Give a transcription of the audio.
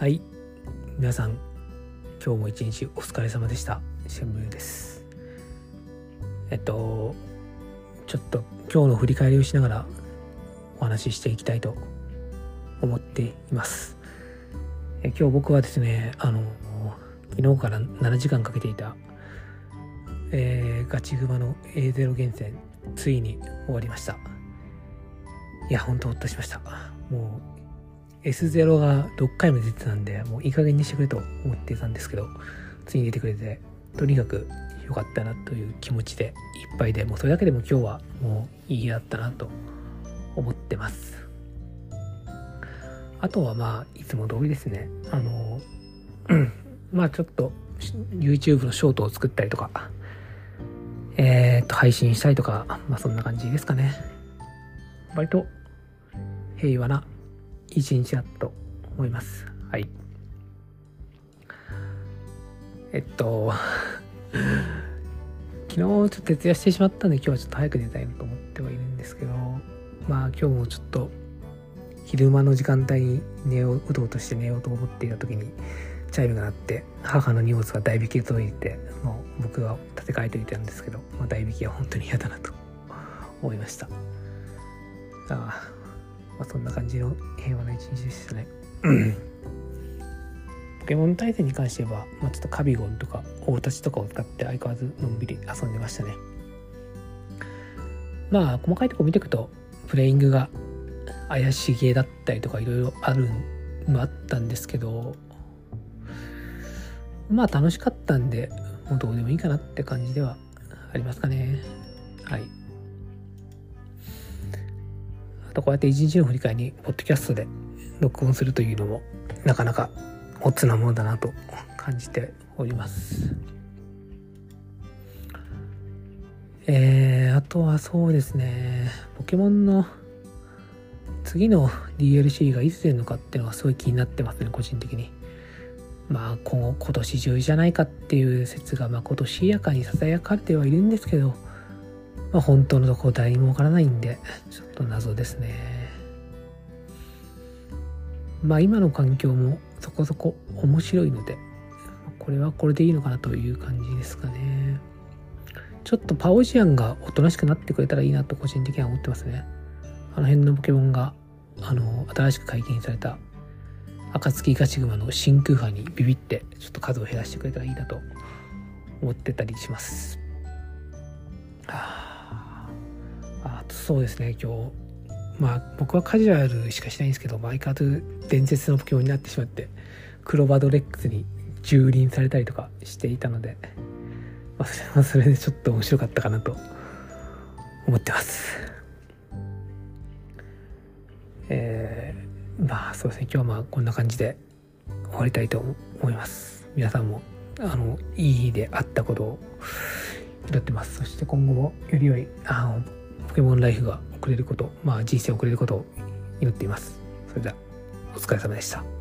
はい。皆さん今日も一日お疲れ様でした。新聞です。えっとちょっと今日の振り返りをしながらお話ししていきたいと思っています。え今日僕はですねあの昨日から7時間かけていた、えー、ガチグマの A0 厳選ついに終わりました。いやほんとほっとしました。もう S0 が6回も出てたんで、もういい加減にしてくれと思ってたんですけど、ついに出てくれて、とにかく良かったなという気持ちでいっぱいで、もうそれだけでも今日はもういい日だったなと思ってます。あとはまあ、いつも通りですね。あの、まあちょっと YouTube のショートを作ったりとか、えー、っと、配信したりとか、まあそんな感じですかね。割と平和な一日だと思います。はい。えっと、昨日ちょっと徹夜してしまったんで今日はちょっと早く寝たいなと思ってはいるんですけど、まあ今日もちょっと昼間の時間帯に寝よう、うとうとして寝ようと思っていた時にチャイムが鳴って母の荷物が代引きで届いて、もう僕は立て替えておいたんですけど、まあ、代引きは本当に嫌だなと思いました。ああまあ、そんな感じの平和な一日でしたね。ポケモン対戦に関しては、まあ、ちょっとカビゴンとか大立ちとかを使って相変わらずのんびり遊んでましたね。まあ細かいとこ見ていくとプレイングが怪しげだったりとかいろいろあるのあったんですけどまあ楽しかったんでもうどうでもいいかなって感じではありますかね。こうやって一日の振り返りに、ポッドキャストで録音するというのも、なかなかオッツなものだなと感じております。えー、あとはそうですね、ポケモンの次の DLC がいつ出るのかっていうのはすごい気になってますね、個人的に。まあ今後今年中じゃないかっていう説が、まあ、今年やかに囁かれてはいるんですけど、まあ、本当のところ誰にもわからないんで、ちょっと謎ですね。まあ今の環境もそこそこ面白いので、これはこれでいいのかなという感じですかね。ちょっとパオジアンがおとなしくなってくれたらいいなと個人的には思ってますね。あの辺のポケモンが、あの、新しく解禁された暁ガチグマの真空波にビビってちょっと数を減らしてくれたらいいなと思ってたりします。はあそうですね今日。まあ僕はカジュアルしかしないんですけど相変わらず伝説の不況になってしまってクロバドレックスに蹂躙されたりとかしていたので、まあ、それはそれでちょっと面白かったかなと思ってます。えー、まあそうですね今日はまあこんな感じで終わりたいと思います。皆さんもあのいい日であったことを祈ってます。そして今後もより良いあのポケモンライフが送れること、まあ人生を送れることを祈っています。それでは、お疲れ様でした。